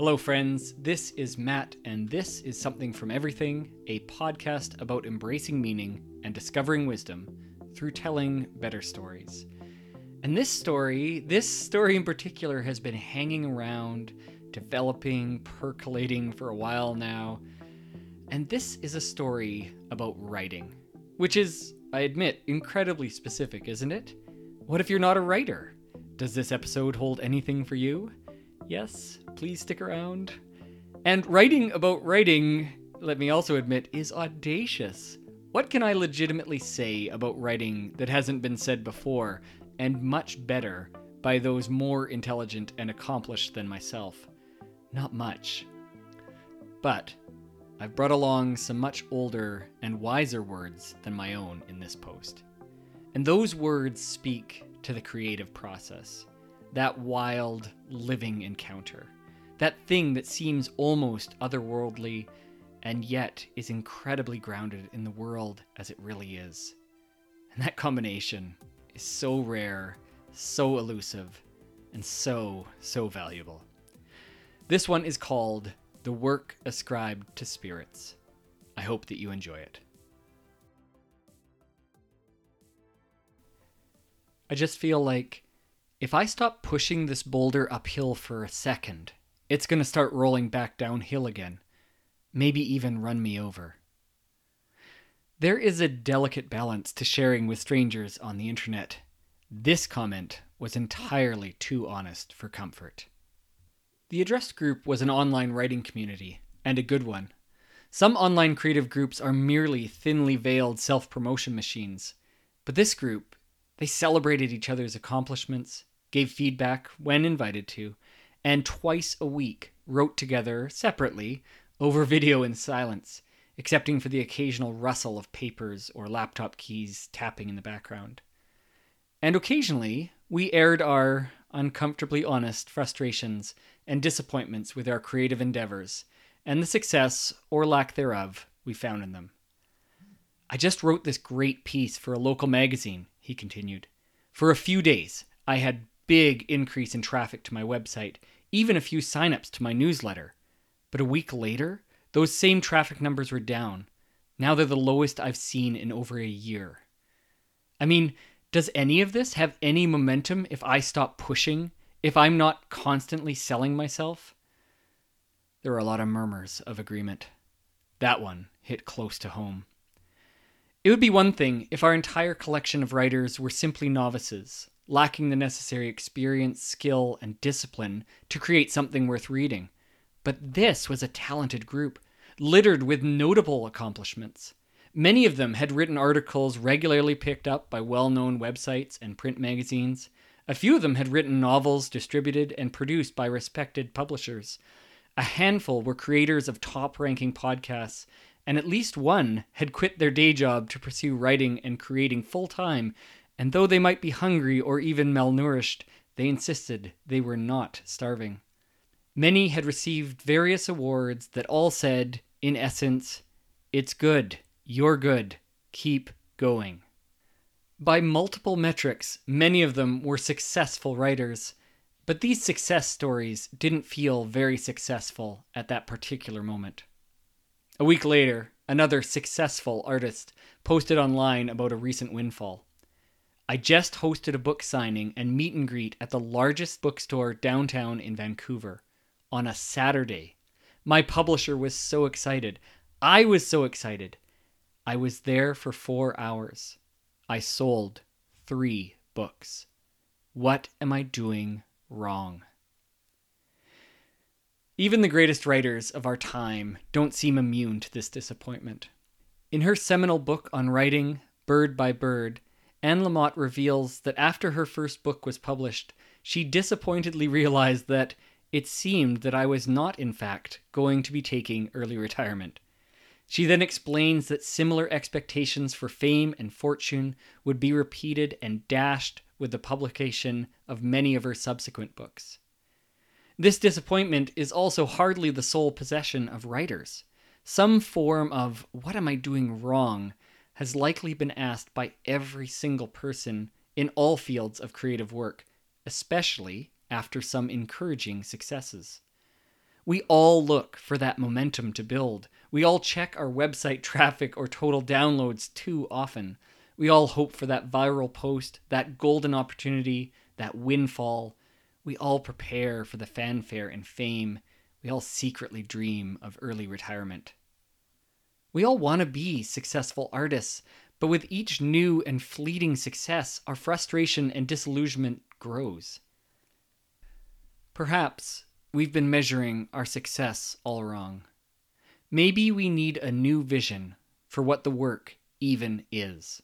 Hello, friends. This is Matt, and this is Something from Everything, a podcast about embracing meaning and discovering wisdom through telling better stories. And this story, this story in particular, has been hanging around, developing, percolating for a while now. And this is a story about writing, which is, I admit, incredibly specific, isn't it? What if you're not a writer? Does this episode hold anything for you? Yes, please stick around. And writing about writing, let me also admit, is audacious. What can I legitimately say about writing that hasn't been said before, and much better, by those more intelligent and accomplished than myself? Not much. But I've brought along some much older and wiser words than my own in this post. And those words speak to the creative process, that wild, living encounter, that thing that seems almost otherworldly and yet is incredibly grounded in the world as it really is. And that combination is so rare, so elusive, and so, so valuable. This one is called The Work Ascribed to Spirits. I hope that you enjoy it. I just feel like if I stop pushing this boulder uphill for a second, it's going to start rolling back downhill again, maybe even run me over. There is a delicate balance to sharing with strangers on the internet. This comment was entirely too honest for comfort. The addressed group was an online writing community, and a good one. Some online creative groups are merely thinly veiled self promotion machines, but this group they celebrated each other's accomplishments, gave feedback when invited to, and twice a week wrote together separately over video in silence, excepting for the occasional rustle of papers or laptop keys tapping in the background. And occasionally, we aired our uncomfortably honest frustrations and disappointments with our creative endeavors and the success or lack thereof we found in them. I just wrote this great piece for a local magazine he continued. For a few days, I had big increase in traffic to my website, even a few signups to my newsletter. But a week later, those same traffic numbers were down. Now they're the lowest I've seen in over a year. I mean, does any of this have any momentum if I stop pushing? If I'm not constantly selling myself? There were a lot of murmurs of agreement. That one hit close to home. It would be one thing if our entire collection of writers were simply novices, lacking the necessary experience, skill, and discipline to create something worth reading. But this was a talented group, littered with notable accomplishments. Many of them had written articles regularly picked up by well known websites and print magazines. A few of them had written novels distributed and produced by respected publishers. A handful were creators of top ranking podcasts and at least one had quit their day job to pursue writing and creating full time, and though they might be hungry or even malnourished, they insisted they were not starving. Many had received various awards that all said, in essence, It's good, you're good, keep going. By multiple metrics, many of them were successful writers, but these success stories didn't feel very successful at that particular moment. A week later, another successful artist posted online about a recent windfall. I just hosted a book signing and meet and greet at the largest bookstore downtown in Vancouver on a Saturday. My publisher was so excited. I was so excited. I was there for four hours. I sold three books. What am I doing wrong? Even the greatest writers of our time don't seem immune to this disappointment. In her seminal book on writing, Bird by Bird, Anne Lamott reveals that after her first book was published, she disappointedly realized that it seemed that I was not, in fact, going to be taking early retirement. She then explains that similar expectations for fame and fortune would be repeated and dashed with the publication of many of her subsequent books. This disappointment is also hardly the sole possession of writers. Some form of what am I doing wrong has likely been asked by every single person in all fields of creative work, especially after some encouraging successes. We all look for that momentum to build. We all check our website traffic or total downloads too often. We all hope for that viral post, that golden opportunity, that windfall. We all prepare for the fanfare and fame. We all secretly dream of early retirement. We all want to be successful artists, but with each new and fleeting success, our frustration and disillusionment grows. Perhaps we've been measuring our success all wrong. Maybe we need a new vision for what the work even is.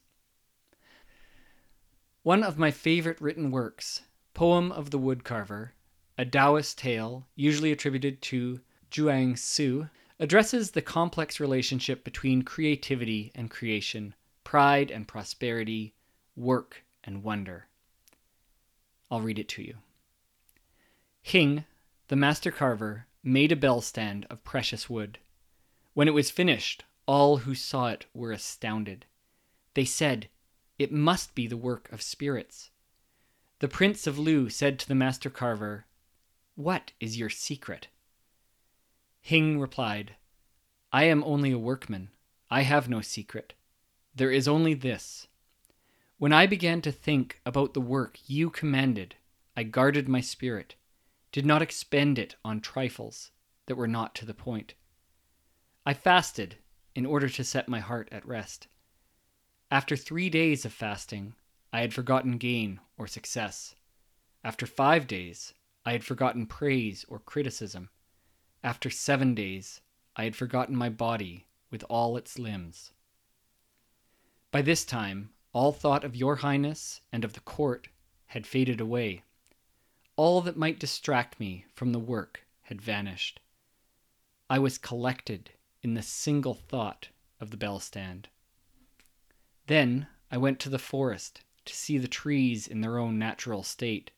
One of my favorite written works, Poem of the Woodcarver, a Taoist tale usually attributed to Chuang Tzu, addresses the complex relationship between creativity and creation, pride and prosperity, work and wonder. I'll read it to you. Khing, the master carver, made a bell stand of precious wood. When it was finished, all who saw it were astounded. They said, It must be the work of spirits. The Prince of Lu said to the master carver, What is your secret? Khing replied, I am only a workman. I have no secret. There is only this. When I began to think about the work you commanded, I guarded my spirit, did not expend it on trifles that were not to the point. I fasted in order to set my heart at rest. After three days of fasting, I had forgotten gain or success. After five days, I had forgotten praise or criticism. After seven days, I had forgotten my body with all its limbs. By this time, all thought of your highness and of the court had faded away. All that might distract me from the work had vanished. I was collected in the single thought of the bell stand. Then I went to the forest to see the trees in their own natural state.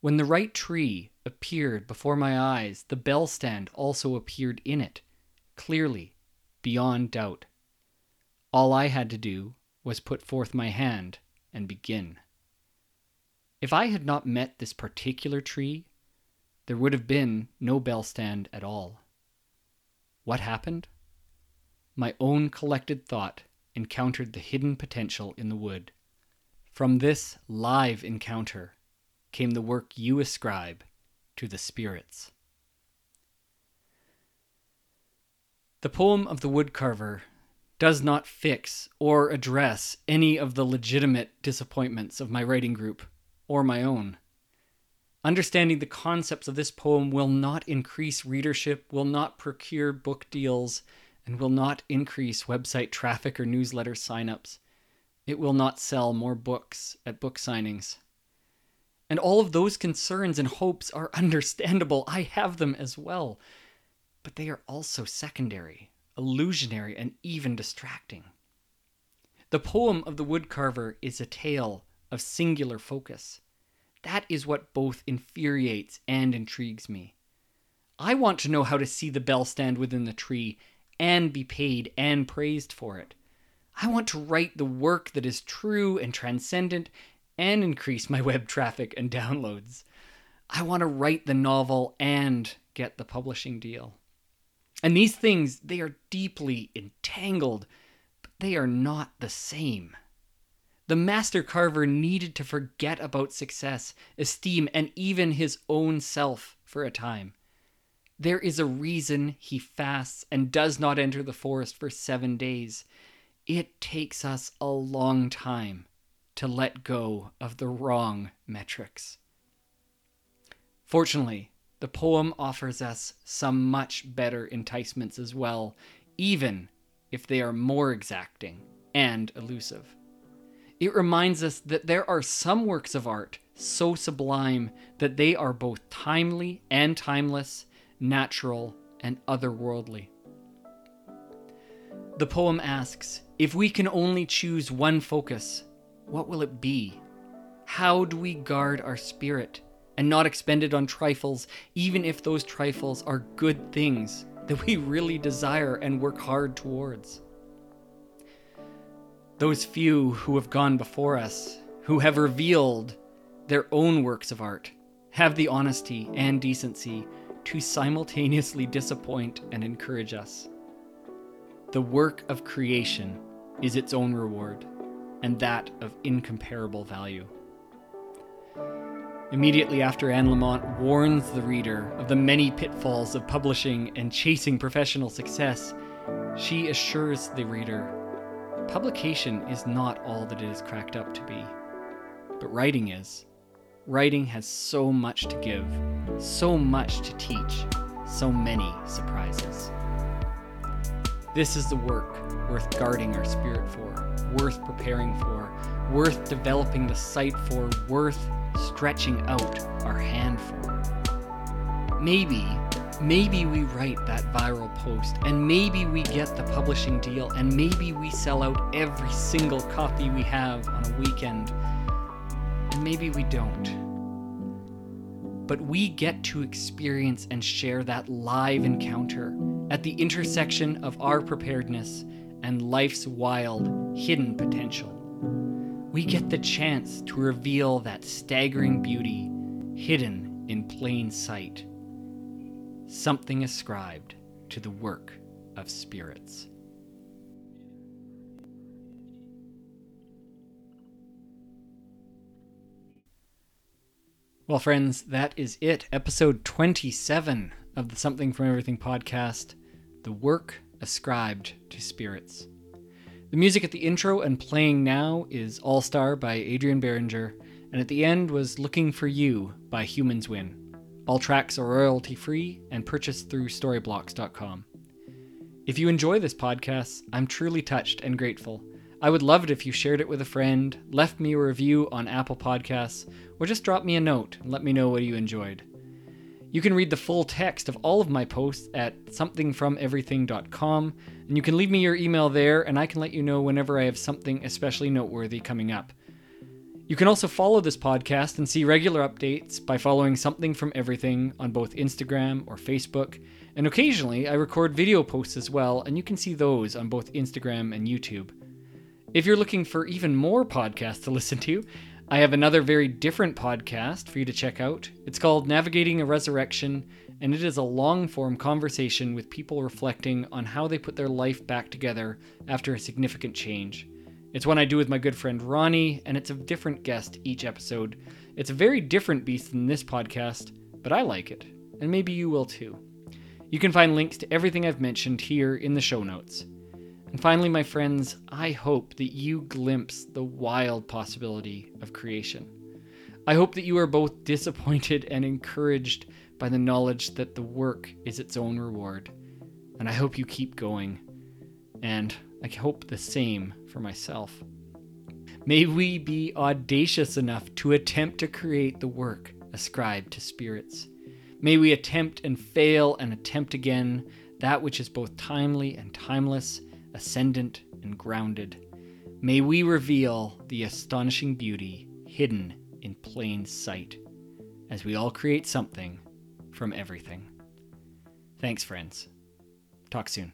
When the right tree appeared before my eyes, the bell stand also appeared in it, clearly, beyond doubt. All I had to do was put forth my hand and begin. If I had not met this particular tree, there would have been no bell stand at all. What happened? My own collected thought encountered the hidden potential in the wood. From this live encounter, came the work you ascribe to the spirits. The poem of the woodcarver does not fix or address any of the legitimate disappointments of my writing group or my own. Understanding the concepts of this poem will not increase readership, will not procure book deals, and will not increase website traffic or newsletter signups. It will not sell more books at book signings. And all of those concerns and hopes are understandable. I have them as well. But they are also secondary, illusionary, and even distracting. The poem of the woodcarver is a tale of singular focus. That is what both infuriates and intrigues me. I want to know how to see the bell stand within the tree and be paid and praised for it. I want to write the work that is true and transcendent and increase my web traffic and downloads. I want to write the novel and get the publishing deal. And these things, they are deeply entangled, but they are not the same. The master carver needed to forget about success, esteem, and even his own self for a time. There is a reason he fasts and does not enter the forest for seven days. It takes us a long time to let go of the wrong metrics. Fortunately, the poem offers us some much better enticements as well, even if they are more exacting and elusive. It reminds us that there are some works of art so sublime that they are both timely and timeless, natural and otherworldly. The poem asks If we can only choose one focus, what will it be? How do we guard our spirit and not expend it on trifles, even if those trifles are good things that we really desire and work hard towards? Those few who have gone before us, who have revealed their own works of art, have the honesty and decency to simultaneously disappoint and encourage us. The work of creation is its own reward, and that of incomparable value. Immediately after Anne Lamott warns the reader of the many pitfalls of publishing and chasing professional success, she assures the reader publication is not all that it is cracked up to be, but writing is. Writing has so much to give, so much to teach, so many surprises. This is the work worth guarding our spirit for, worth preparing for, worth developing the sight for, worth stretching out our hand for. Maybe, maybe we write that viral post, and maybe we get the publishing deal, and maybe we sell out every single copy we have on a weekend, and maybe we don't. But we get to experience and share that live encounter at the intersection of our preparedness and life's wild, hidden potential. We get the chance to reveal that staggering beauty hidden in plain sight. Something ascribed to the work of spirits. Well, friends, that is it. Episode 27 of the Something from Everything podcast The Work Ascribed to Spirits. The music at the intro and playing now is All Star by Adrian Behringer, and at the end was Looking for You by Humans Win. All tracks are royalty free and purchased through storyblocks.com. If you enjoy this podcast, I'm truly touched and grateful. I would love it if you shared it with a friend, left me a review on Apple Podcasts, or just dropped me a note and let me know what you enjoyed. You can read the full text of all of my posts at somethingfromeverything.com, and you can leave me your email there, and I can let you know whenever I have something especially noteworthy coming up. You can also follow this podcast and see regular updates by following Something from Everything on both Instagram or Facebook, and occasionally I record video posts as well, and you can see those on both Instagram and YouTube. If you're looking for even more podcasts to listen to, I have another very different podcast for you to check out. It's called Navigating a Resurrection, and it is a long form conversation with people reflecting on how they put their life back together after a significant change. It's one I do with my good friend Ronnie, and it's a different guest each episode. It's a very different beast than this podcast, but I like it, and maybe you will too. You can find links to everything I've mentioned here in the show notes. And finally, my friends, I hope that you glimpse the wild possibility of creation. I hope that you are both disappointed and encouraged by the knowledge that the work is its own reward. And I hope you keep going. And I hope the same for myself. May we be audacious enough to attempt to create the work ascribed to spirits. May we attempt and fail and attempt again that which is both timely and timeless ascendant and grounded. May we reveal the astonishing beauty hidden in plain sight as we all create something from everything. Thanks, friends. Talk soon.